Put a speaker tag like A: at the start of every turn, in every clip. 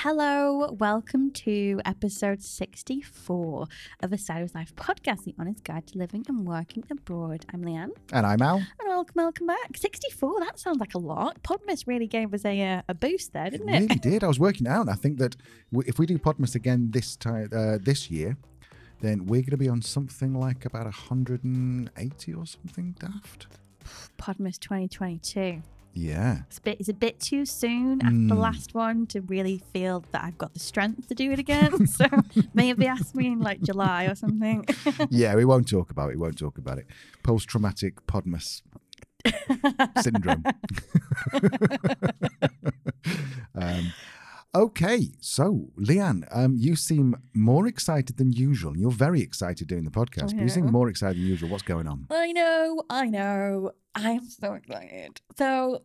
A: Hello, welcome to episode 64 of the Sideways Life podcast, the honest guide to living and working abroad. I'm Leanne.
B: And I'm Al.
A: And welcome, welcome back. 64, that sounds like a lot. Podmas really gave us a, uh, a boost there, didn't
B: it?
A: It
B: really did. I was working out. And I think that if we do Podmas again this time, uh, this year, then we're going to be on something like about 180 or something daft.
A: Podmas 2022.
B: Yeah.
A: It's a bit, it's a bit too soon after mm. the last one to really feel that I've got the strength to do it again. so maybe ask me in like July or something.
B: yeah, we won't talk about it. We won't talk about it. Post traumatic podmas syndrome. um, Okay, so Leanne, um, you seem more excited than usual. You're very excited doing the podcast, but you seem more excited than usual. What's going on?
A: I know, I know. I'm so excited. So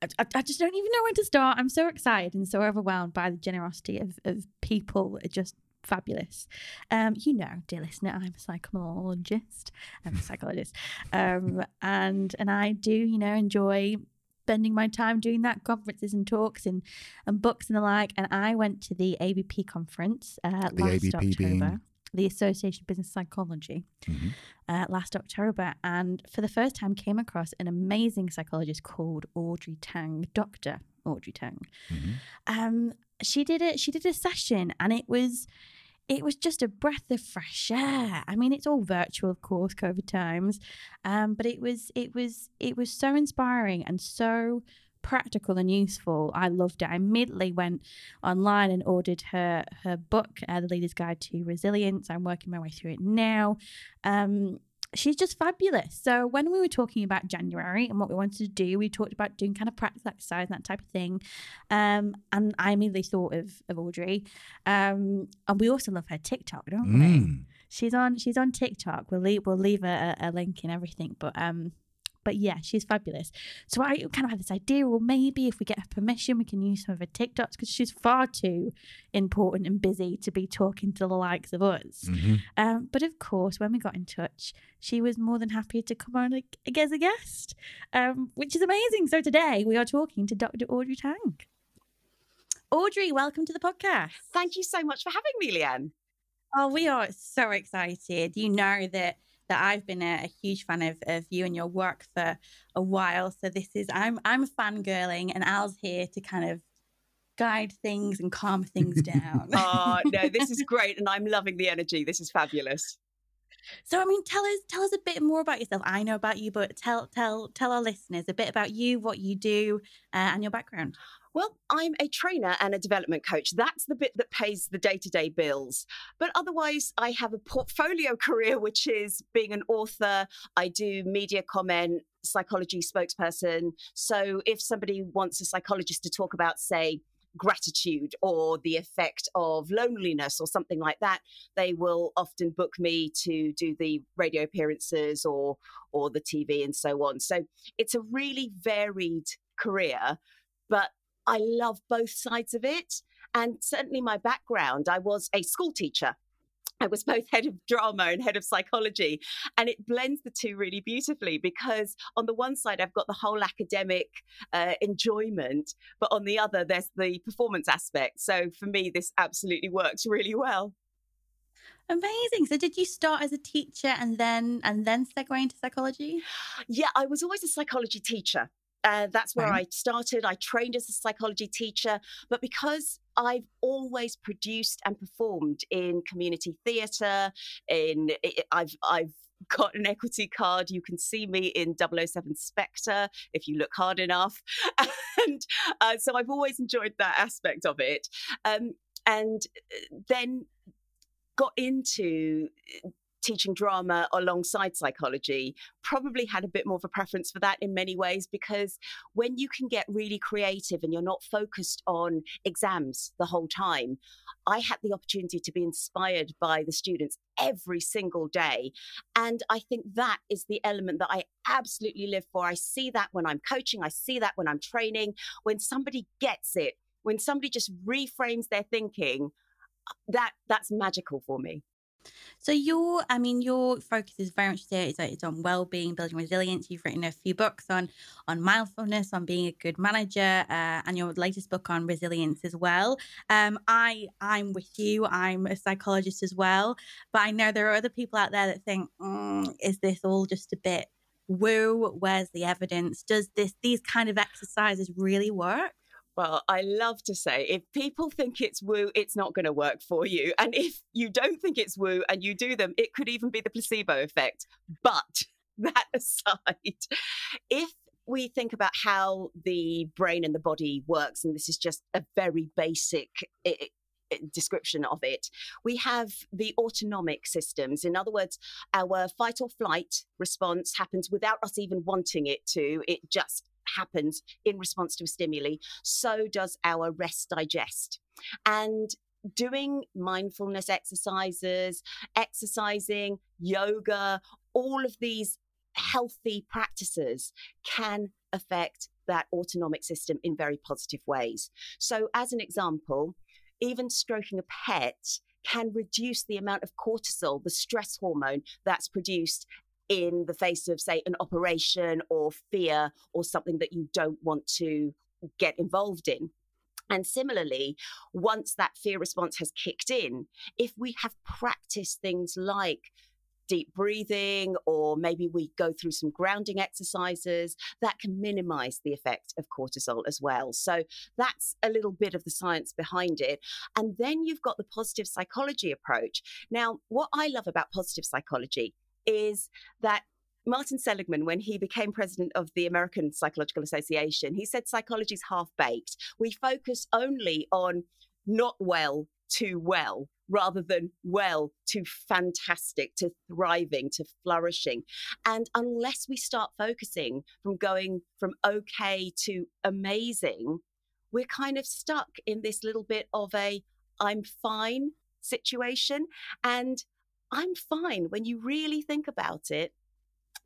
A: I, I, just don't even know where to start. I'm so excited and so overwhelmed by the generosity of, of people. Just fabulous. Um, you know, dear listener, I'm a psychologist. I'm a psychologist, um, and and I do, you know, enjoy spending my time doing that conferences and talks and, and books and the like. And I went to the ABP conference uh,
B: the
A: last
B: ABP
A: October.
B: Being...
A: The Association of Business Psychology mm-hmm. uh, last October, and for the first time came across an amazing psychologist called Audrey Tang, Doctor Audrey Tang. Mm-hmm. Um, she did it. She did a session, and it was it was just a breath of fresh air. I mean, it's all virtual, of course, COVID times, um, but it was it was it was so inspiring and so practical and useful. I loved it. I immediately went online and ordered her her book, uh, The Leader's Guide to Resilience. I'm working my way through it now. Um, she's just fabulous. So when we were talking about January and what we wanted to do, we talked about doing kind of practice exercise and that type of thing. Um, and I immediately thought of, of Audrey. Um, and we also love her TikTok, don't mm. we? She's on she's on TikTok. We'll leave we'll leave a, a link and everything. But um but yeah, she's fabulous. So I kind of had this idea, well, maybe if we get her permission, we can use some of her TikToks because she's far too important and busy to be talking to the likes of us. Mm-hmm. Um, but of course, when we got in touch, she was more than happy to come on as a guest, um, which is amazing. So today we are talking to Dr. Audrey Tang. Audrey, welcome to the podcast.
C: Thank you so much for having me, Leanne.
A: Oh, we are so excited. You know that that I've been a, a, huge fan of, of you and your work for a while. So this is I'm I'm fangirling and Al's here to kind of guide things and calm things down.
C: oh no, this is great, and I'm loving the energy. This is fabulous.
A: So I mean, tell us tell us a bit more about yourself. I know about you, but tell tell tell our listeners a bit about you, what you do, uh, and your background.
C: Well, I'm a trainer and a development coach. That's the bit that pays the day to day bills. But otherwise, I have a portfolio career, which is being an author. I do media comment, psychology spokesperson. So if somebody wants a psychologist to talk about, say, gratitude or the effect of loneliness or something like that they will often book me to do the radio appearances or or the tv and so on so it's a really varied career but I love both sides of it. And certainly my background, I was a school teacher. I was both head of drama and head of psychology. And it blends the two really beautifully because, on the one side, I've got the whole academic uh, enjoyment, but on the other, there's the performance aspect. So for me, this absolutely works really well.
A: Amazing. So did you start as a teacher and then and then segue into psychology?
C: Yeah, I was always a psychology teacher. Uh, that's where I started. I trained as a psychology teacher, but because I've always produced and performed in community theatre, in I've I've got an equity card. You can see me in 007 Spectre if you look hard enough, and uh, so I've always enjoyed that aspect of it. Um, and uh, then got into teaching drama alongside psychology probably had a bit more of a preference for that in many ways because when you can get really creative and you're not focused on exams the whole time i had the opportunity to be inspired by the students every single day. And i think that is the element that i absolutely live for. I see that when i'm coaching i see that when i'm training. When somebody gets it when somebody just reframes their thinking that that's magical for me
A: So your, I mean, your focus is very much there. It's, it's on well-being, building resilience. You've written a few books on on mindfulness, on being a good manager, uh, and your latest book on resilience as well. Um, I I'm with you. I'm a psychologist as well, but I know there are other people out there that think, mm, is this all just a bit woo? Where's the evidence? Does this these kind of exercises really work?
C: Well, I love to say if people think it's woo, it's not going to work for you. And if you don't think it's woo and you do them, it could even be the placebo effect. But that aside, if we think about how the brain and the body works, and this is just a very basic eh, eh, description of it. We have the autonomic systems. In other words, our fight or flight response happens without us even wanting it to. It just happens in response to a stimuli, so does our rest digest. And doing mindfulness exercises, exercising, yoga, all of these healthy practices can affect that autonomic system in very positive ways. So, as an example, even stroking a pet can reduce the amount of cortisol, the stress hormone that's produced in the face of, say, an operation or fear or something that you don't want to get involved in. And similarly, once that fear response has kicked in, if we have practiced things like deep breathing, or maybe we go through some grounding exercises that can minimize the effect of cortisol as well. So that's a little bit of the science behind it. And then you've got the positive psychology approach. Now, what I love about positive psychology is that Martin Seligman, when he became president of the American Psychological Association, he said psychology is half baked. We focus only on not well to well rather than well to fantastic, to thriving, to flourishing. And unless we start focusing from going from okay to amazing, we're kind of stuck in this little bit of a I'm fine situation. And I'm fine when you really think about it.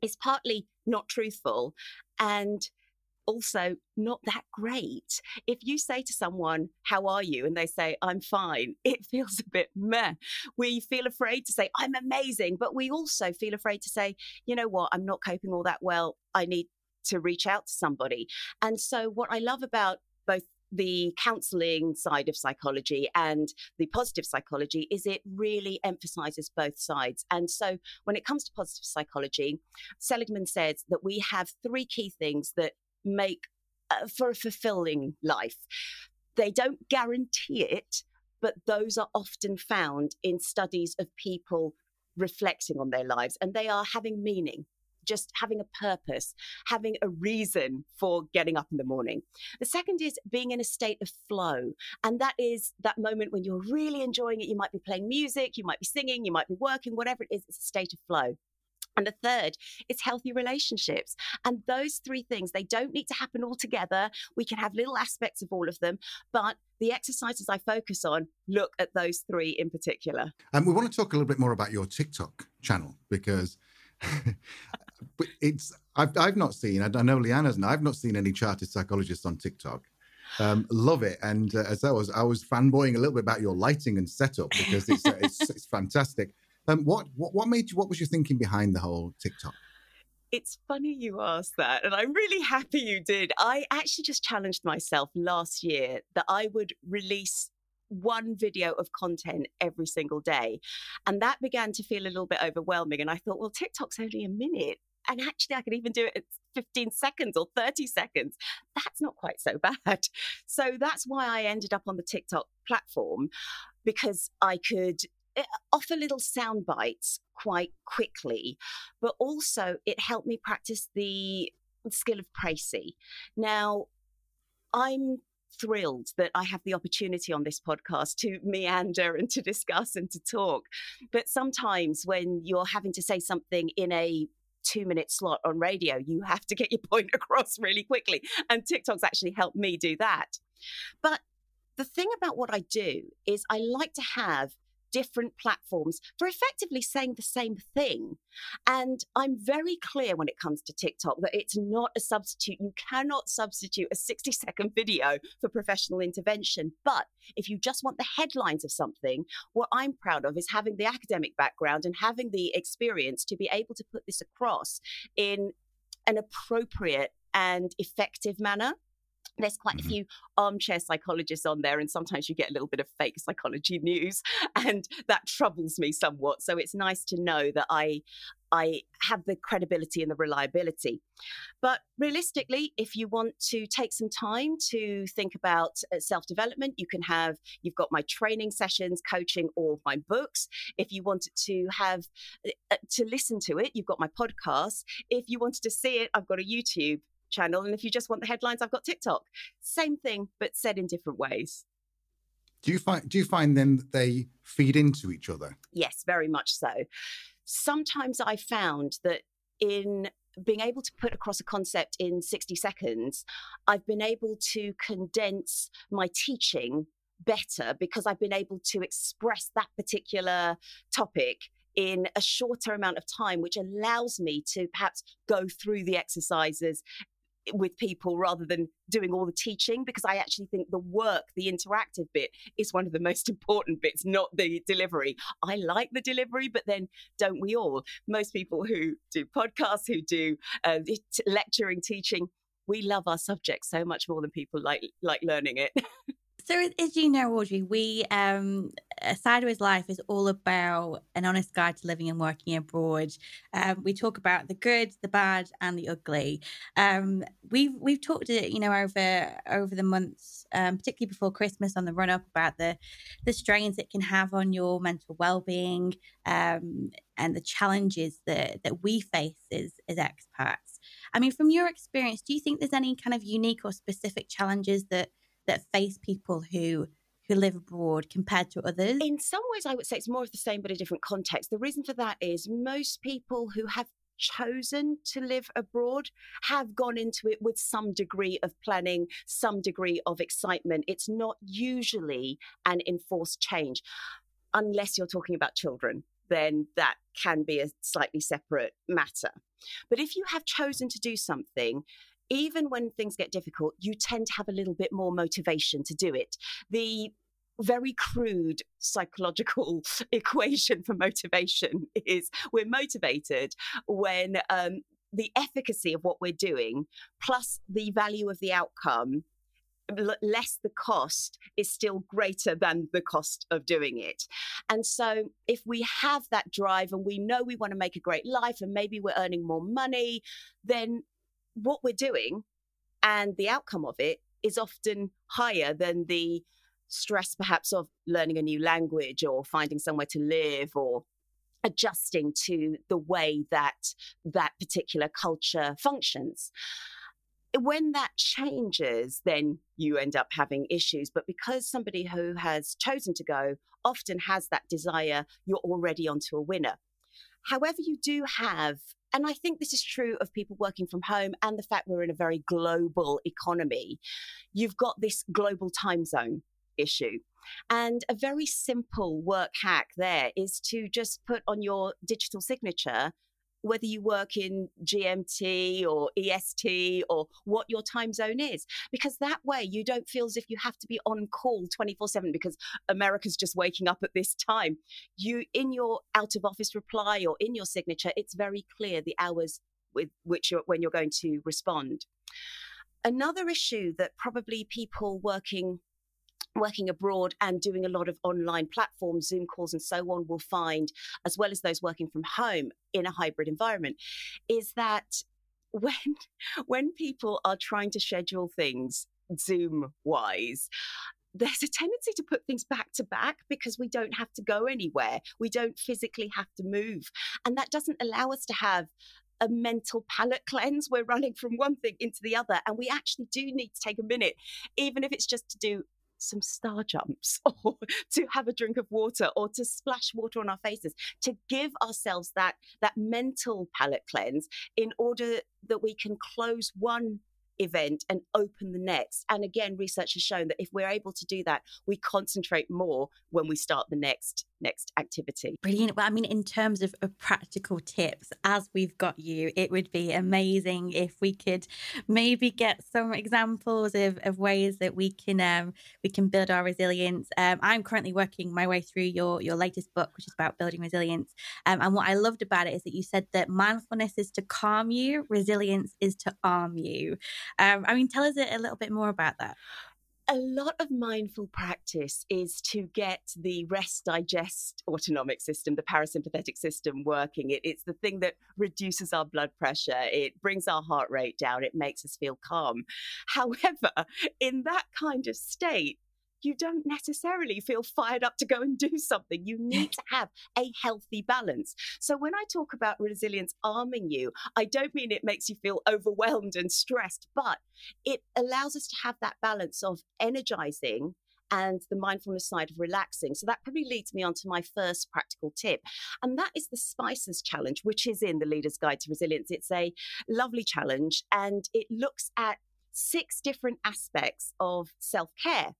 C: is partly not truthful and also not that great. If you say to someone, How are you? and they say, I'm fine, it feels a bit meh. We feel afraid to say, I'm amazing, but we also feel afraid to say, You know what? I'm not coping all that well. I need to reach out to somebody. And so, what I love about both the counseling side of psychology and the positive psychology is it really emphasizes both sides. And so when it comes to positive psychology, Seligman says that we have three key things that make uh, for a fulfilling life. They don't guarantee it, but those are often found in studies of people reflecting on their lives and they are having meaning just having a purpose, having a reason for getting up in the morning. The second is being in a state of flow. And that is that moment when you're really enjoying it. You might be playing music, you might be singing, you might be working, whatever it is, it's a state of flow. And the third is healthy relationships. And those three things, they don't need to happen all together. We can have little aspects of all of them, but the exercises I focus on look at those three in particular.
B: And we want to talk a little bit more about your TikTok channel because but it's I've I've not seen. I, know Leanne hasn't. I've not seen any chartered psychologists on TikTok. Um, love it, and uh, as I was, I was fanboying a little bit about your lighting and setup because it's uh, it's, it's fantastic. Um, what what what made you? What was your thinking behind the whole TikTok?
C: It's funny you asked that, and I'm really happy you did. I actually just challenged myself last year that I would release one video of content every single day. And that began to feel a little bit overwhelming. And I thought, well, TikTok's only a minute. And actually, I could even do it at 15 seconds or 30 seconds. That's not quite so bad. So that's why I ended up on the TikTok platform because I could eh, offer little sound bites quite quickly, but also it helped me practice the skill of précis. Now, I'm thrilled that I have the opportunity on this podcast to meander and to discuss and to talk. But sometimes when you're having to say something in a two minute slot on radio, you have to get your point across really quickly. And TikTok's actually helped me do that. But the thing about what I do is I like to have different platforms for effectively saying the same thing. And I'm very clear when it comes to TikTok that it's not a substitute. You cannot substitute a 60 second video for professional intervention. But if you just want the headlines of something, what I'm proud of is having the academic background and having the experience to be able to put this across in an appropriate and effective manner. There's quite mm-hmm. a few armchair psychologists on there, and sometimes you get a little bit of fake psychology news, and that troubles me somewhat. So it's nice to know that I I have the credibility and the reliability. But realistically, if you want to take some time to think about uh, self development, you can have, you've got my training sessions, coaching, or my books. If you wanted to have, uh, uh, to listen to it, you've got my podcast. If you wanted to see it, I've got a YouTube channel. And if you just want the headlines, I've got TikTok. Same thing, but said in different ways.
B: Do you find do you find then that they feed into each other?
C: Yes, very much so. Sometimes I found that in being able to put across a concept in 60 seconds, I've been able to condense my teaching better because I've been able to express that particular topic in a shorter amount of time, which allows me to perhaps go through the exercises with people rather than doing all the teaching because I actually think the work, the interactive bit, is one of the most important bits, not the delivery. I like the delivery, but then don't we all? Most people who do podcasts, who do uh, lecturing, teaching, we love our subject so much more than people like like learning it.
A: So, as you know, Audrey, we um, Sideways Life is all about an honest guide to living and working abroad. Um, we talk about the good, the bad, and the ugly. Um, we've we've talked, uh, you know, over over the months, um, particularly before Christmas, on the run up about the the strains it can have on your mental well being um, and the challenges that that we face as as expats. I mean, from your experience, do you think there's any kind of unique or specific challenges that that face people who who live abroad compared to others?
C: In some ways, I would say it's more of the same, but a different context. The reason for that is most people who have chosen to live abroad have gone into it with some degree of planning, some degree of excitement. It's not usually an enforced change, unless you're talking about children. Then that can be a slightly separate matter. But if you have chosen to do something, even when things get difficult, you tend to have a little bit more motivation to do it. The very crude psychological equation for motivation is we're motivated when um, the efficacy of what we're doing plus the value of the outcome less the cost is still greater than the cost of doing it. And so, if we have that drive and we know we want to make a great life and maybe we're earning more money, then what we're doing and the outcome of it is often higher than the stress perhaps of learning a new language or finding somewhere to live or adjusting to the way that that particular culture functions. When that changes then you end up having issues but because somebody who has chosen to go often has that desire you're already onto a winner. However you do have and I think this is true of people working from home and the fact we're in a very global economy. You've got this global time zone issue. And a very simple work hack there is to just put on your digital signature whether you work in GMT or EST or what your time zone is. Because that way you don't feel as if you have to be on call 24 7 because America's just waking up at this time. You, in your out of office reply or in your signature, it's very clear the hours with which you're, when you're going to respond. Another issue that probably people working working abroad and doing a lot of online platforms, Zoom calls, and so on, will find, as well as those working from home in a hybrid environment, is that when when people are trying to schedule things Zoom wise, there's a tendency to put things back to back because we don't have to go anywhere. We don't physically have to move. And that doesn't allow us to have a mental palate cleanse. We're running from one thing into the other. And we actually do need to take a minute, even if it's just to do some star jumps or to have a drink of water or to splash water on our faces to give ourselves that that mental palate cleanse in order that we can close one event and open the next. And again research has shown that if we're able to do that we concentrate more when we start the next next activity.
A: Brilliant. Well, I mean, in terms of, practical tips, as we've got you, it would be amazing if we could maybe get some examples of, of ways that we can um, we can build our resilience. Um, I'm currently working my way through your your latest book, which is about building resilience. Um, and what I loved about it is that you said that mindfulness is to calm you, resilience is to arm you. Um, I mean, tell us a, a little bit more about that
C: a lot of mindful practice is to get the rest digest autonomic system, the parasympathetic system working. It, it's the thing that reduces our blood pressure, it brings our heart rate down, it makes us feel calm. However, in that kind of state, you don't necessarily feel fired up to go and do something. You need to have a healthy balance. So when I talk about resilience arming you, I don't mean it makes you feel overwhelmed and stressed, but it allows us to have that balance of energizing and the mindfulness side of relaxing. So that probably leads me on to my first practical tip. And that is the Spices Challenge, which is in the Leader's Guide to Resilience. It's a lovely challenge and it looks at six different aspects of self care.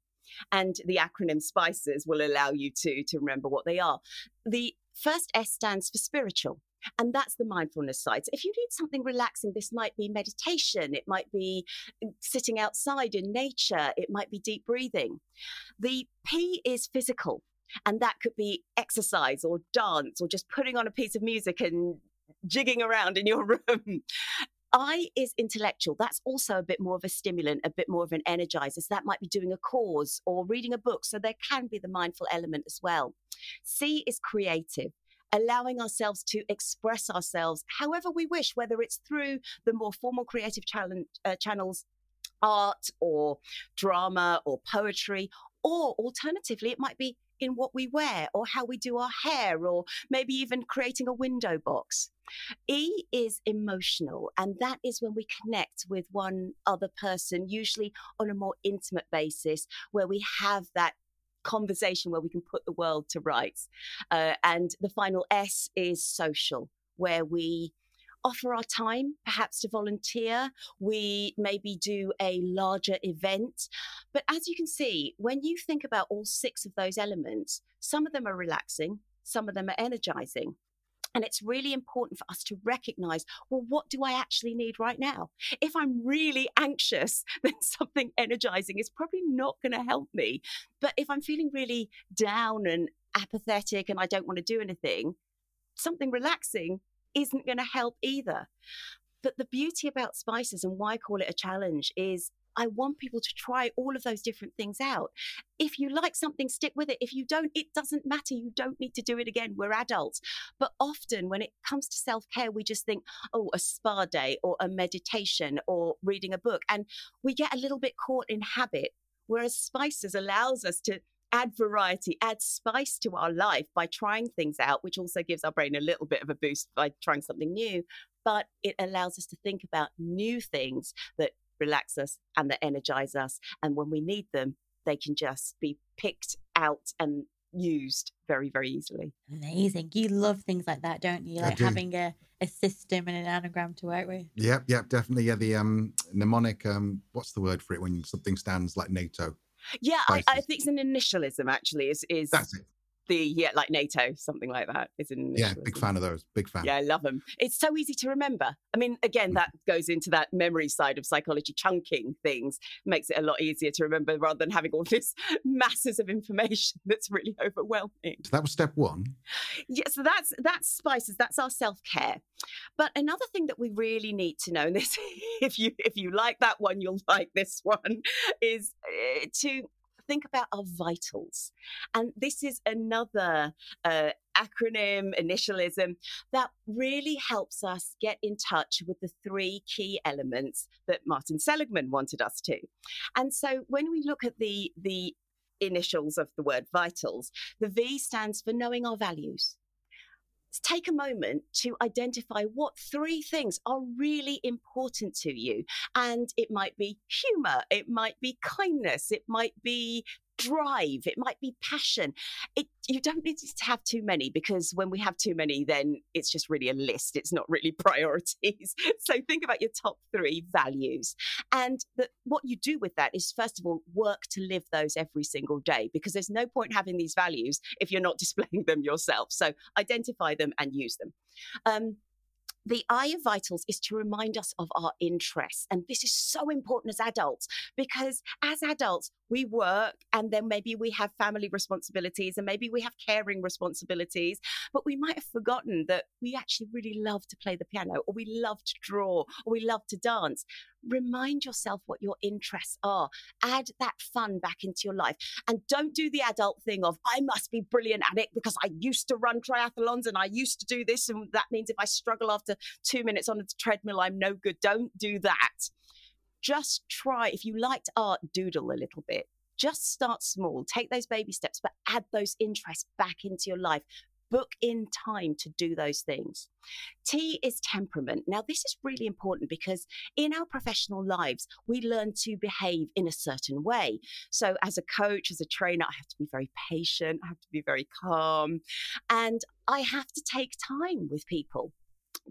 C: And the acronym SPICES will allow you to, to remember what they are. The first S stands for spiritual. And that's the mindfulness side. So if you need something relaxing, this might be meditation, it might be uh, sitting outside in nature, it might be deep breathing. The P is physical, and that could be exercise or dance or just putting on a piece of music and jigging around in your room. I is intellectual. That's also a bit more of a stimulant, a bit more of an energizer. So that might be doing a cause or reading a book. So there can be the mindful element as well. C is creative allowing ourselves to express ourselves however we wish, whether it's through the more formal creative challenge, uh, channels, art or drama or poetry, or alternatively, it might be in what we wear or how we do our hair or maybe even creating a window box. E is emotional, and that is when we connect with one other person, usually on a more intimate basis, where we have that conversation where we can put the world to rights. Uh, and the final S is social, where we offer our time, perhaps to volunteer. We maybe do a larger event. But as you can see, when you think about all six of those elements, some of them are relaxing, some of them are energizing. And it's really important for us to recognize well, what do I actually need right now? If I'm really anxious, then something energizing is probably not going to help me. But if I'm feeling really down and apathetic and I don't want to do anything, something relaxing isn't going to help either. But the beauty about spices and why I call it a challenge is I want people to try all of those different things out. If you like something, stick with it. If you don't, it doesn't matter. You don't need to do it again. We're adults. But often when it comes to self care, we just think, oh, a spa day or a meditation or reading a book. And we get a little bit caught in habit. Whereas spices allows us to add variety, add spice to our life by trying things out, which also gives our brain a little bit of a boost by trying something new. But it allows us to think about new things that relax us and that energize us. And when we need them, they can just be picked out and used very, very easily.
A: Amazing. You love things like that, don't you? Like having a, a system and an anagram to work with.
B: Yep, yep, definitely. Yeah, the um mnemonic, um, what's the word for it when something stands like NATO?
C: Yeah, I, I, think it's an initialism actually. Is is
B: that's it
C: the yeah, like NATO, something like that. Is an
B: yeah, big fan of those. Big fan.
C: Yeah, I love them. It's so easy to remember. I mean, again, mm. that goes into that memory side of psychology, chunking things makes it a lot easier to remember rather than having all this masses of information that's really overwhelming.
B: So that was step one.
C: Yeah, so that's that's spices. That's our self care. But another thing that we really need to know, and this, if you if you like that one, you'll like this one, is uh, to think about our vitals. And this is another uh, acronym, initialism, that really helps us get in touch with the three key elements that Martin Seligman wanted us to. And so when we look at the, the initials of the word vitals, the V stands for knowing our values take a moment to identify what three things are really important to you. And it might be humor, it might be kindness, it might be drive, it might be passion. It you don't need to have too many because when we have too many, then it's just really a list. It's not really priorities. so think about your top three values, and the, what you do with that is first of all work to live those every single day because there's no point having these values if you're not displaying them yourself. So identify them and use them. Um, the I of vitals is to remind us of our interests. And this is so important as adults because as adults, we work and then maybe we have family responsibilities and maybe we have caring responsibilities, but we might have forgotten that we actually really love to play the piano or we love to draw or we love to dance. Remind yourself what your interests are. Add that fun back into your life. And don't do the adult thing of, I must be brilliant at it because I used to run triathlons and I used to do this. And that means if I struggle after two minutes on the treadmill, I'm no good. Don't do that just try, if you liked art, doodle a little bit. Just start small, take those baby steps, but add those interests back into your life. Book in time to do those things. T is temperament. Now, this is really important because in our professional lives, we learn to behave in a certain way. So, as a coach, as a trainer, I have to be very patient, I have to be very calm, and I have to take time with people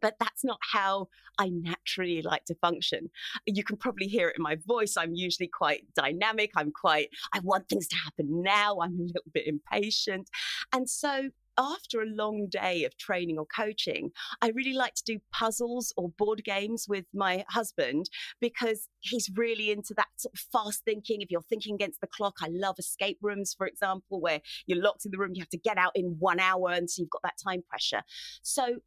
C: but that's not how I naturally like to function. You can probably hear it in my voice. I'm usually quite dynamic. I'm quite, I want things to happen now. I'm a little bit impatient. And so after a long day of training or coaching, I really like to do puzzles or board games with my husband because he's really into that sort of fast thinking. If you're thinking against the clock, I love escape rooms, for example, where you're locked in the room, you have to get out in one hour, and so you've got that time pressure. So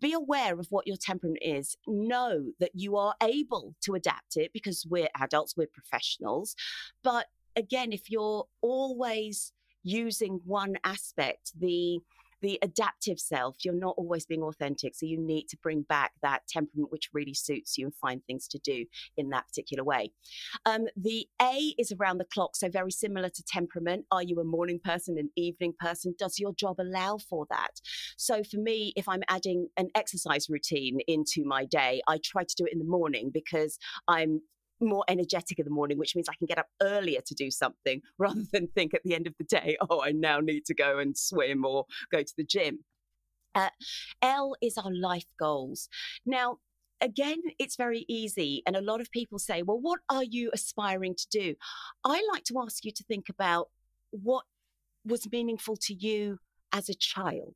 C: be aware of what your temperament is. Know that you are able to adapt it because we're adults, we're professionals. But again, if you're always using one aspect, the the adaptive self, you're not always being authentic. So you need to bring back that temperament which really suits you and find things to do in that particular way. Um, the A is around the clock, so very similar to temperament. Are you a morning person, an evening person? Does your job allow for that? So for me, if I'm adding an exercise routine into my day, I try to do it in the morning because I'm more energetic in the morning, which means I can get up earlier to do something rather than think at the end of the day, oh, I now need to go and swim or go to the gym. Uh, L is our life goals. Now, again, it's very easy. And a lot of people say, well, what are you aspiring to do? I like to ask you to think about what was meaningful to you as a child.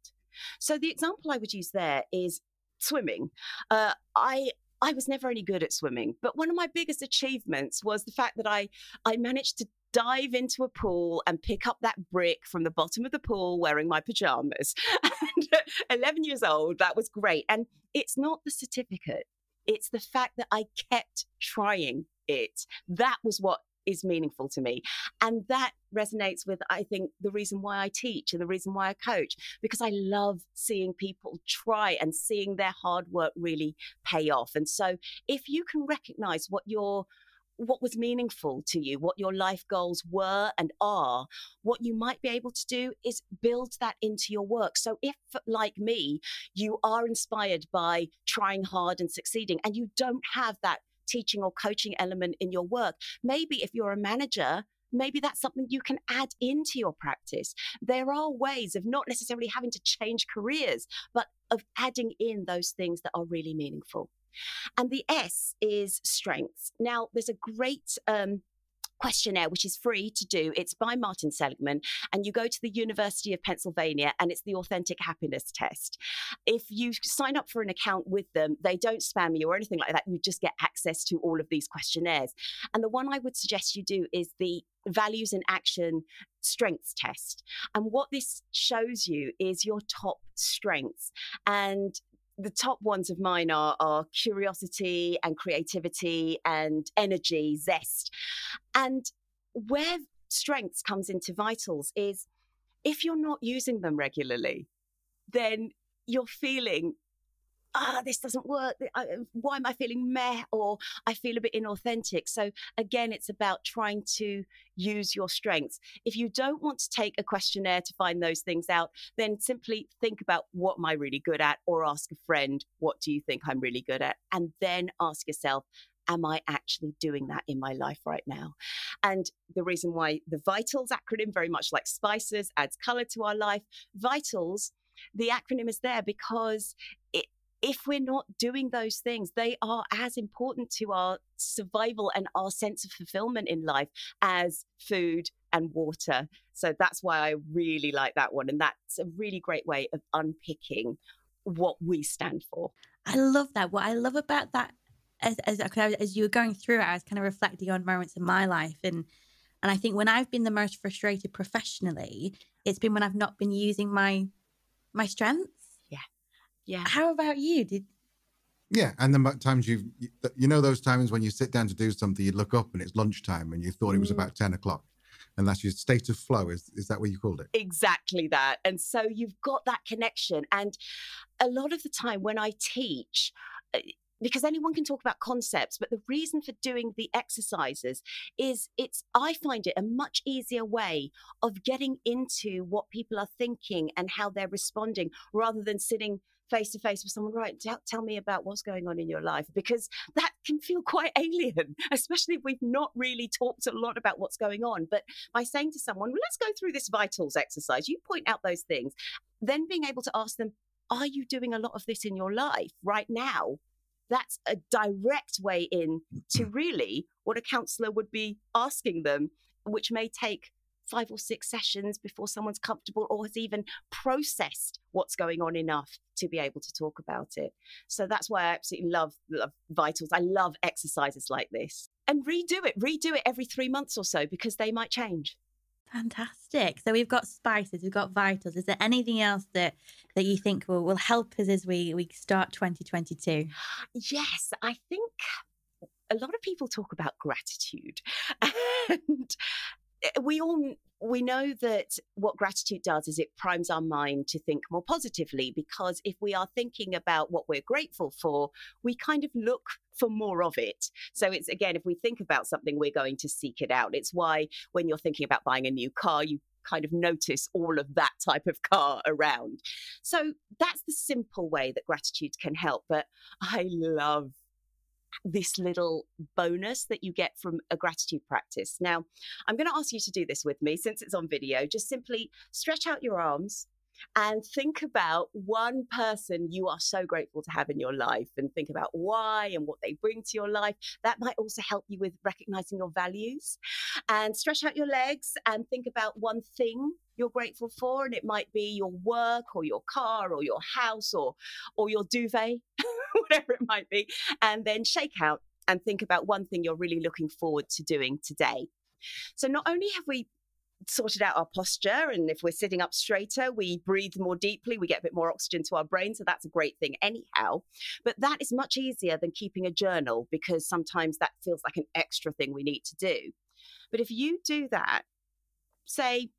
C: So the example I would use there is swimming. Uh, I I was never any good at swimming, but one of my biggest achievements was the fact that I I managed to dive into a pool and pick up that brick from the bottom of the pool wearing my pajamas. And uh, 11 years old, that was great. And it's not the certificate, it's the fact that I kept trying it. That was what is meaningful to me. And that resonates with, I think, the reason why I teach and the reason why I coach, because I love seeing people try and seeing their hard work really pay off. And so if you can recognize what your what was meaningful to you, what your life goals were and are, what you might be able to do is build that into your work. So, if, like me, you are inspired by trying hard and succeeding, and you don't have that teaching or coaching element in your work. Maybe if you're a manager, maybe that's something you can add into your practice. There are ways of not necessarily having to change careers, but of adding in those things that are really meaningful. And the S is strengths. Now, there's a great um, questionnaire, which is free to do. It's by Martin Seligman, and you go to the University of Pennsylvania, and it's the Authentic Happiness Test. If you sign up for an account with them, they don't spam you or anything like that. You just get access to all of these questionnaires. And the one I would suggest you do is the Values in Action Strengths Test. And what this shows you is your top strengths. And the top ones of mine are, are curiosity and creativity and energy, zest. And where strengths comes into vitals is if you're not using them regularly, then you're feeling ah, this doesn't work. why am I feeling meh? Or I feel a bit inauthentic. So again, it's about trying to use your strengths. If you don't want to take a questionnaire to find those things out, then simply think about what am I really good at, or ask a friend, what do you think I'm really good at? And then ask yourself, am I actually doing that in my life right now? And the reason why the VITALS acronym, very much like spices, adds color to our life, VITALS, the acronym is there because if we're not doing those things, they are as important to our survival and our sense of fulfillment in life as food and water. So that's why I really like that one. And that's a really great way of unpicking what we stand for.
A: I love that. What I love about that as, as, as you were going through it, I was kind of reflecting on moments in my life. And, and I think when I've been the most frustrated professionally, it's been when I've not been using my, my strengths.
C: Yeah. Yeah.
A: How about you? Did,
B: yeah, and the times you've, you know, those times when you sit down to do something, you look up and it's lunchtime and you thought it was mm. about 10 o'clock and that's your state of flow is is that what you called it
C: exactly that and so you've got that connection and a lot of the time when i teach uh, because anyone can talk about concepts but the reason for doing the exercises is it's i find it a much easier way of getting into what people are thinking and how they're responding rather than sitting face to face with someone, right? Tell, tell, me about what's going on in your life because that can feel quite alien, especially if we've not really talked a lot about what's going on. But by saying to someone, well, let's go through this vitals exercise, you point out those things, then being able to ask them, are you doing a lot of this in your life right now? that's a direct way in to really what a counselor would be asking them, which may take five or six sessions before someone's comfortable or has even processed what's going on enough to be able to talk about it. So that's why I absolutely love, love vitals. I love exercises like this. And redo it, redo it every three months or so because they might change.
A: Fantastic. So we've got spices, we've got vitals. Is there anything else that that you think will, will help us as we, we start 2022?
C: Yes, I think a lot of people talk about gratitude. And Eh, we all we know that what gratitude does is it primes our mind to think more positively because if we are thinking about what we're grateful for, we kind of look for more of it. So it's again, if we think about something, we're going to seek it out. It's why when you're thinking about buying a new car, you kind of notice all of that type of car around. So that's the simple way that gratitude can help. But I love this little bonus that you get from a gratitude practice. Now, I'm going to ask you to do this with me since it's on video. Just simply stretch out your arms and think about one person you are so grateful to have in your life and think about why and what they bring to your life. That might also help you with recognizing your values. And stretch out your legs and think about one thing you're grateful for and it might be your work or your car or your house or or your duvet whatever it might be and then shake out and think about one thing you're really looking forward to doing today so not only have we sorted out our posture. And if we're sitting up straighter, we breathe more deeply, we get a bit more oxygen to our brain. So that's a great thing, anyhow. But that is much easier than keeping a journal because sometimes that feels like an extra thing we need to do. But if you do that, say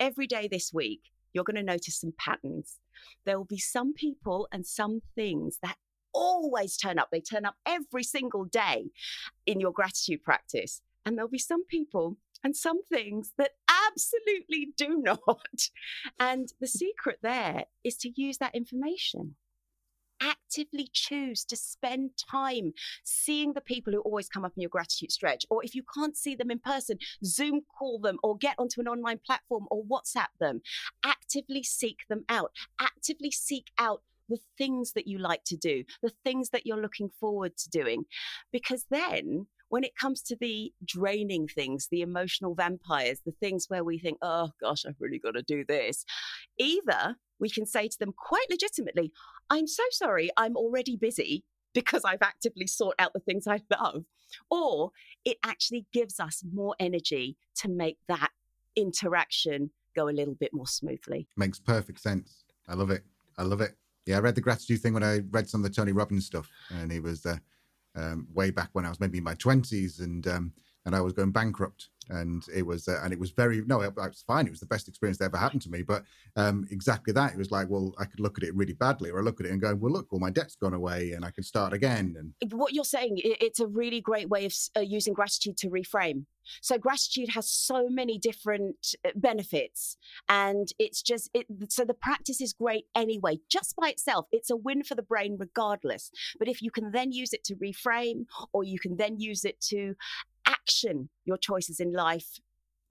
C: every day this week, you're going to notice some patterns. There will be some people and some things that always turn up. They turn up every single day in your gratitude practice. And there'll be some people and some things that absolutely do not. And the mm. secret there is to use that information. Actively choose to spend time seeing the people who always come up in your gratitude stretch. Or if you can't see them in person, Zoom call them or get onto an online platform or WhatsApp them. Actively seek them out. Actively seek out the things that you like to do, the things that you're looking forward to doing. Because then when it comes to the draining things, the emotional vampires, the things where we think, oh gosh, I've really got to do this, either we can say to them quite legitimately, I'm so sorry, I'm already busy because I've actively sought out the things I love. Or it actually gives us more energy to make that interaction go a little bit more smoothly.
B: Makes perfect sense. I love it. I love it. Yeah, I read the gratitude thing when I read some of the Tony Robbins stuff, and he was uh, um, way back when I was maybe in my twenties, and um, and I was going bankrupt, and it was uh, and it was very no, it, was fine. It was the best experience that ever happened to me. But um, exactly that, it was like, well, I could look at it really badly, or I look at it and go, well, look, well my debt's gone away, and I can start again. And
C: what you're saying, it's a really great way of uh, using gratitude to reframe So gratitude has so many different uh, benefits and it's just it, so the practice is great anyway just by itself it's a win for the brain regardless but if you can then use it to reframe or you can then use it to action your choices in life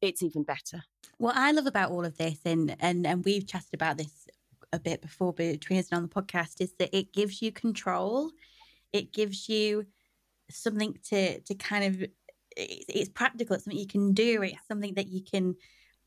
C: it's even better.
A: What i love about all of this and and and we've chatted about this a bit before between us and on the podcast is that it gives you control. It gives you something to to kind of it's practical. It's something you can do. It's something that you can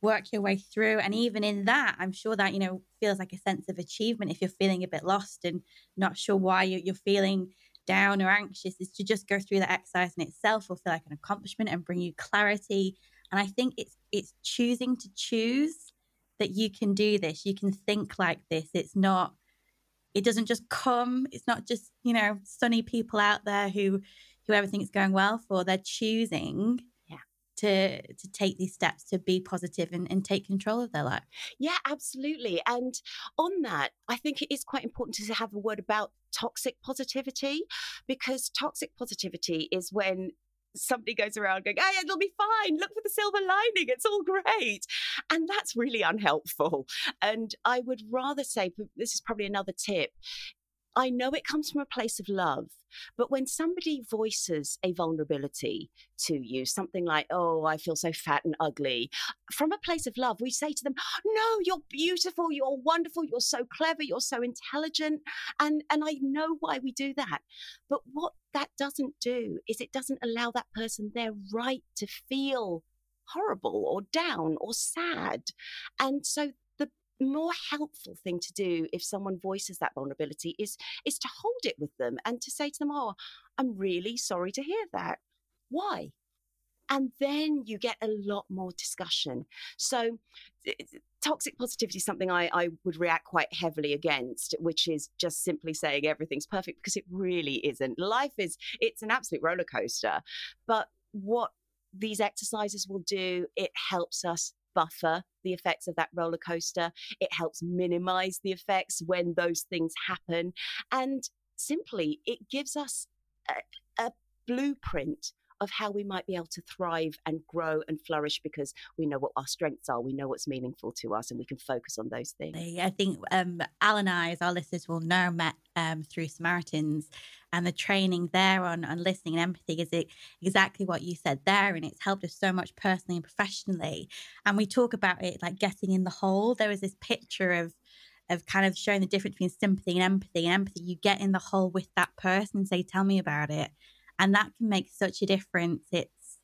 A: work your way through. And even in that i'm sure that you know feels like a sense of achievement if you're feeling a bit lost and not sure why you're feeling down or anxious is to just go through that exercise in itself will feel like an accomplishment and bring you clarity. And i think it's it's choosing to choose that you can do this. You can think like this. It's not it doesn't just come. It's not just you know sunny people out there who who everything's going well for, they're choosing. To to take these steps to be positive and, and take control of their life.
C: Yeah, absolutely. And on that, I think it is quite important to have a word about toxic positivity because toxic positivity is when somebody goes around going, oh, hey, it'll be fine. Look for the silver lining. It's all great. And that's really unhelpful. And I would rather say, this is probably another tip. I know it comes from a place of love, but when somebody voices a vulnerability to you, something like, oh, I feel so fat and ugly, from a place of love, we say to them, no, you're beautiful, you're wonderful, you're so clever, you're so intelligent. And, and I know why we do that. But what that doesn't do is it doesn't allow that person their right to feel horrible or down or sad. And so more helpful thing to do if someone voices that vulnerability is is to hold it with them and to say to them oh i'm really sorry to hear that. Why? And then you get a lot more discussion. So eh, eh, toxic positivity is something I, I would react quite heavily against which is just simply saying everything's perfect because it really isn't. Life is it's an absolute roller coaster but what these exercises will do it helps us buffer the effects of that roller coaster. It helps minimize the effects when those things happen. And simply, it gives us a, a blueprint of how we might be able to thrive and grow and flourish because we know what our strengths are, we know what's meaningful to us, and we can focus on those things.
A: I think um, Al and I, as our listeners will know, met um, through Samaritans, and the training there on, on listening and empathy is it exactly what you said there, and it's helped us so much personally and professionally. And we talk about it like getting in the hole. There was this picture of of kind of showing the difference between sympathy and empathy. And empathy, you get in the hole with that person and say, "Tell me about it." And that can make such a difference. It's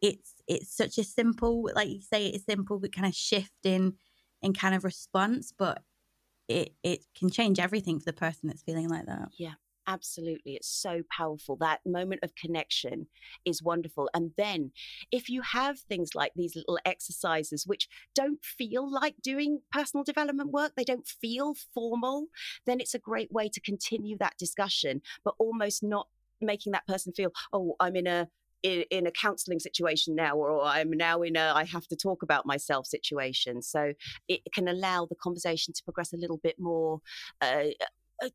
A: it's it's such a simple like you say it's simple but kind of shift in in kind of response but it it can change everything for the person that's feeling like that.
C: Yeah absolutely it's so powerful that moment of connection is wonderful and then if you have things like these little exercises which don't feel like doing personal development work they don't feel formal then it's a great way to continue that discussion but almost not making that person feel, oh, I'm in a in, in, a counseling situation now, or I'm now in a I have to talk about myself situation. So it can allow the conversation to progress a little bit more. Uh, uh,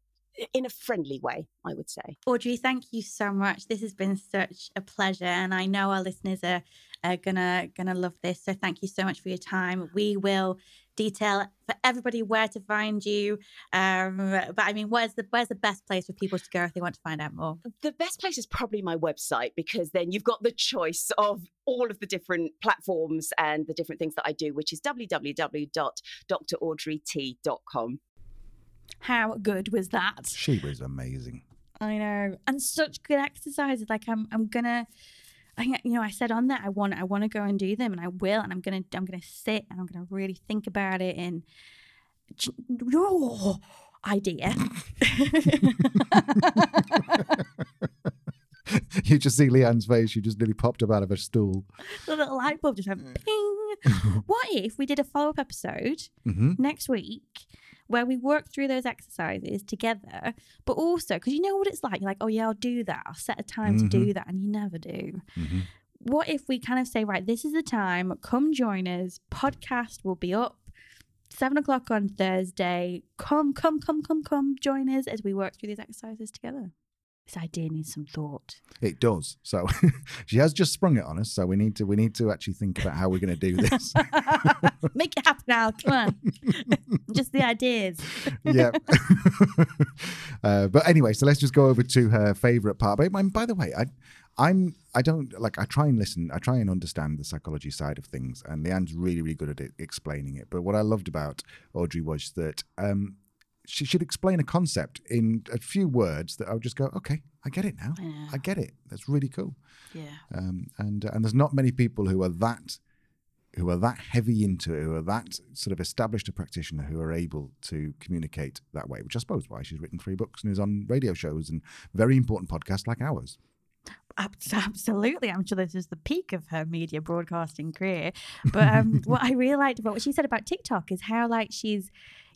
C: in a friendly way, I would say.
A: Audrey, thank you so much. This has been such a pleasure, and I know our listeners are, are gonna gonna love this. So thank you so much for your time. We will detail for everybody where to find you. Um, but I mean, where's the where's the best place for people to go if they want to find out more?
C: The best place is probably my website because then you've got the choice of all of the different platforms and the different things that I do, which is www.draudreyt.com.
A: How good was that?
B: She was amazing.
A: I know, and such good exercises. Like I'm, I'm gonna I, you know, I said on that I want I want to go and do them, and I will, and I'm gonna I'm gonna sit and I'm gonna really think about it and your idea.
B: you just see Leanne's face; she just nearly popped up out of her stool.
A: The little light bulb just went ping. what if we did a follow up episode mm-hmm. next week? Where we work through those exercises together, but also because you know what it's like. You're like, oh, yeah, I'll do that. I'll set a time mm-hmm. to do mm-hmm. that. And you never do. Mm-hmm. What if we kind of say, right, this is the time, come join us. Podcast will be up seven o'clock on Thursday. Come, come, come, come, come, join us as we work through these exercises together. This idea needs some thought.
D: It does. So she has just sprung it on us. So we need to we need to actually think about how we're going to do this.
A: Make it happen now. Come on. just the ideas.
D: yeah. uh, but anyway, so let's just go over to her favorite part. But by the way, I I'm I don't like I try and listen, I try and understand the psychology side of things, and Leanne's really really good at it, explaining it. But what I loved about Audrey was that um, she should explain a concept in a few words that I would just go, okay, I get it now.
A: Yeah.
D: I get it. That's really cool.
A: Yeah.
D: Um, and and there's not many people who are that who are that heavy into it, who are that sort of established a practitioner who are able to communicate that way. Which I suppose why she's written three books and is on radio shows and very important podcasts like ours.
A: Absolutely. I'm sure this is the peak of her media broadcasting career. But um, what I really liked about what she said about TikTok is how like she's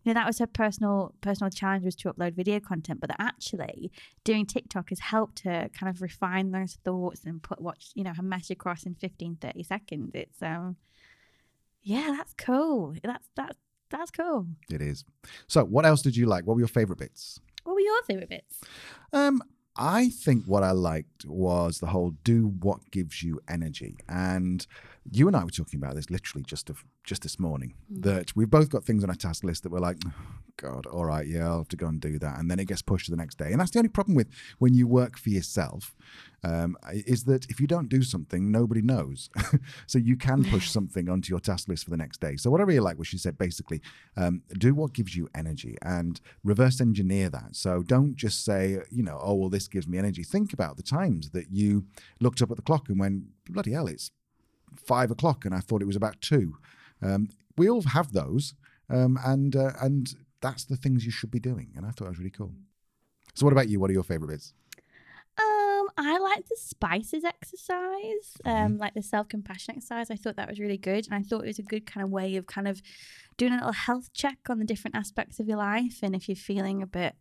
A: you know that was her personal personal challenge was to upload video content but that actually doing tiktok has helped her kind of refine those thoughts and put what you know her message across in 15 30 seconds it's um yeah that's cool that's that's that's cool
D: It is. So, what else did you like? What were your favorite bits?
A: what were your favorite bits
D: Um, I think what I liked was the whole do what gives you energy. And you and I were talking about this literally just of, just this morning. That we've both got things on our task list that we're like, "Oh, God, all right, yeah, I'll have to go and do that, and then it gets pushed to the next day. And that's the only problem with when you work for yourself, um, is that if you don't do something, nobody knows. so you can push something onto your task list for the next day. So what I really like was she said basically, um, do what gives you energy and reverse engineer that. So don't just say, you know, oh well, this gives me energy. Think about the times that you looked up at the clock and went, bloody hell, it's five o'clock, and I thought it was about two. Um, we all have those, um, and uh, and that's the things you should be doing. And I thought it was really cool. So, what about you? What are your favorite bits?
A: Um, I like the spices exercise, um, like the self compassion exercise. I thought that was really good, and I thought it was a good kind of way of kind of doing a little health check on the different aspects of your life. And if you're feeling a bit,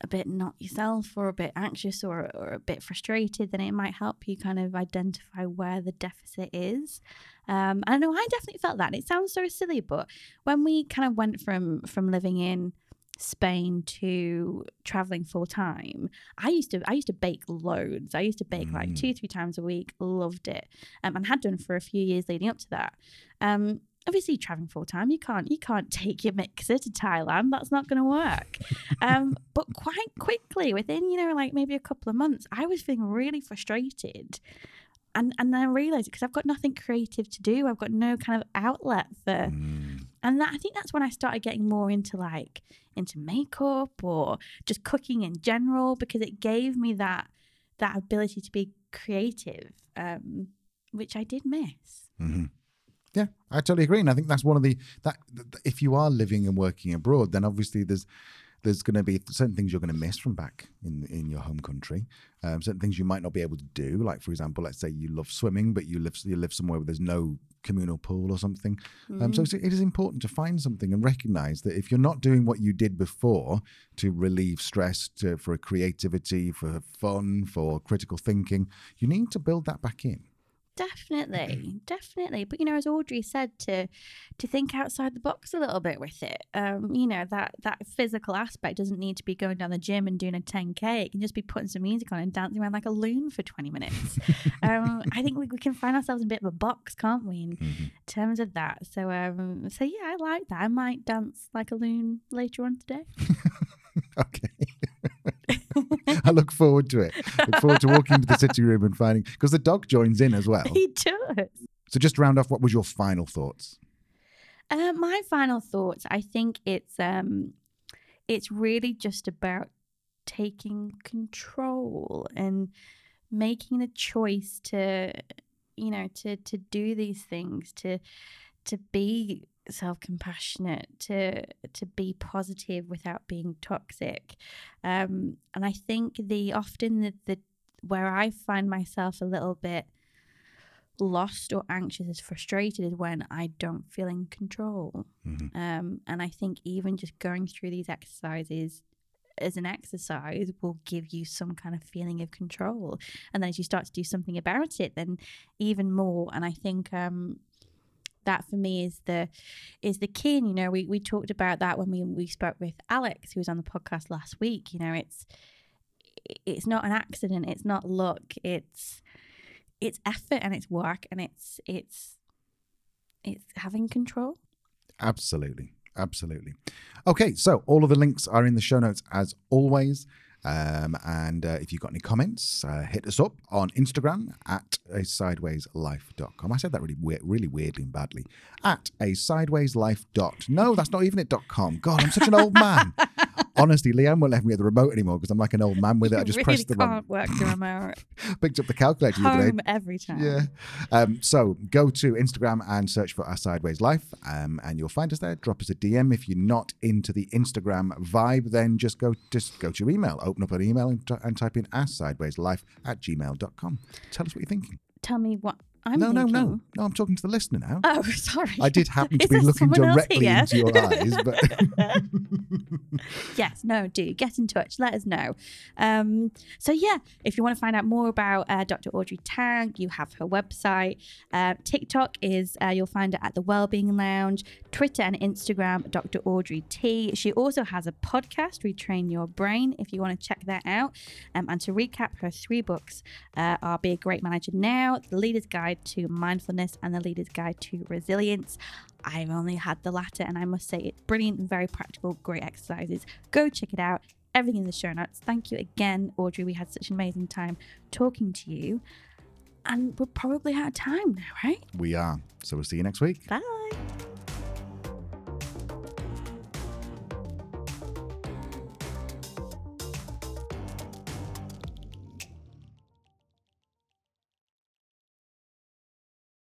A: a bit not yourself, or a bit anxious, or or a bit frustrated, then it might help you kind of identify where the deficit is. Um, and I know I definitely felt that. And it sounds so silly, but when we kind of went from from living in Spain to traveling full time, I used to I used to bake loads. I used to bake like
D: Mm.
A: two three times a week. Loved it, um, and had done for a few years leading up to that. Um, obviously, traveling full time, you can't you can't take your mixer to Thailand. That's not going to work. um, but quite quickly, within you know like maybe a couple of months, I was feeling really frustrated. And, and then I realized because I've got nothing creative to do, I've got no kind of outlet for
D: Mm,
A: and that I think that's when I started getting more into like into makeup or just cooking in general because it gave me that that ability to be creative, um, which I did miss.
D: mhm. Yeah, I totally agree, and I think that's one of the that th- th- if you are living and working abroad, then obviously there's there's going to be certain things you're going to miss from back in in your home country. Um, certain things you might not be able to do, like for example, let's say you love swimming, but you live you live somewhere where there's no communal pool or something. Um, so it's, it is important to find something and recognize that if you're not doing what you did before to relieve stress, to, for creativity, for fun, for critical thinking, you need to build that back in.
A: Definitely, definitely. But you know, as Audrey said, to to think outside the box a little bit with it. Um, you know, that that physical aspect doesn't need to be going down the gym and doing a 10k. It can just be putting some music on and dancing around like a loon for 20 minutes. um, I think we, we can find ourselves in a bit of a box, can't we, in
D: Mhm.
A: terms of that? So, um, so yeah, I like that. I might dance like a loon later on today.
D: Okay. I look forward to it. Look forward to walking into the sitting room and finding because the dog joins in as well.
A: he does.
D: So just round off, what was your final thoughts?
A: Uh, my final thoughts. I think it's um, it's really just about taking control and making the choice to, you know, to to do these things, to to be self compassionate, to to be positive without being toxic. Um, and I think the often the, the where I find myself a little bit lost or anxious is frustrated is when I don't feel in control.
D: Mhm.
A: Um, and I think even just going through these exercises as an exercise will give you some kind of feeling of control. And then as you start to do something about it, then even more. And I think um, that for me is the is the key. And, you know, we, we talked about that when we we spoke with Alex, who was on the podcast last week. You know, it's it's not an accident. It's not luck. It's it's effort and it's work and it's it's it's having control.
D: Absolutely. Absolutely. Okay, so all of the links are in the show notes as always. Um, and uh, if you've got any comments, uh, hit us up on Instagram at a sidewayslife.com. I said that really weird, really weirdly and badly. At a dot. No, that's not even it dot com. God, I'm such an old man. Honestly, Leanne won't let me at the remote anymore because I'm like an old man with it. I just
A: really
D: pressed the
A: can't
D: wrong.
A: work the remote.
D: Picked up the calculator the other day.
A: Home every time.
D: Yeah. Um, so go to Instagram and search for our Sideways Life, um, and you'll find us there. Drop us a DM. If you're not into the Instagram vibe, then just go just go to your email. Open up an email and, t- and type in our Sideways Life at gmail.com. Tell us what you're thinking.
A: Tell me what I'm
D: no, no,
A: thinking.
D: no, no. I'm talking to the listener now.
A: Oh, sorry.
D: I did happen to be looking directly into your eyes, but
A: yes, no, do get in touch. Let us know. Um, so yeah, if you want to find out more about uh, Dr. Audrey Tang, you have her website. Uh, TikTok is uh, you'll find it at the Wellbeing Lounge. Twitter and Instagram, Dr. Audrey T. She also has a podcast, Retrain Your Brain. If you want to check that out. Um, and to recap, her three books uh, are Be a Great Manager Now, The Leader's Guide to Mindfulness, and The Leader's Guide to Resilience. I've only had the latter, and I must say it's brilliant very practical, great exercises. Go check it out. Everything in the show notes. Thank you again, Audrey. We had such an amazing time talking to you. And we're probably out of time now, right?
D: we are. So we'll see you next week.
A: Bye.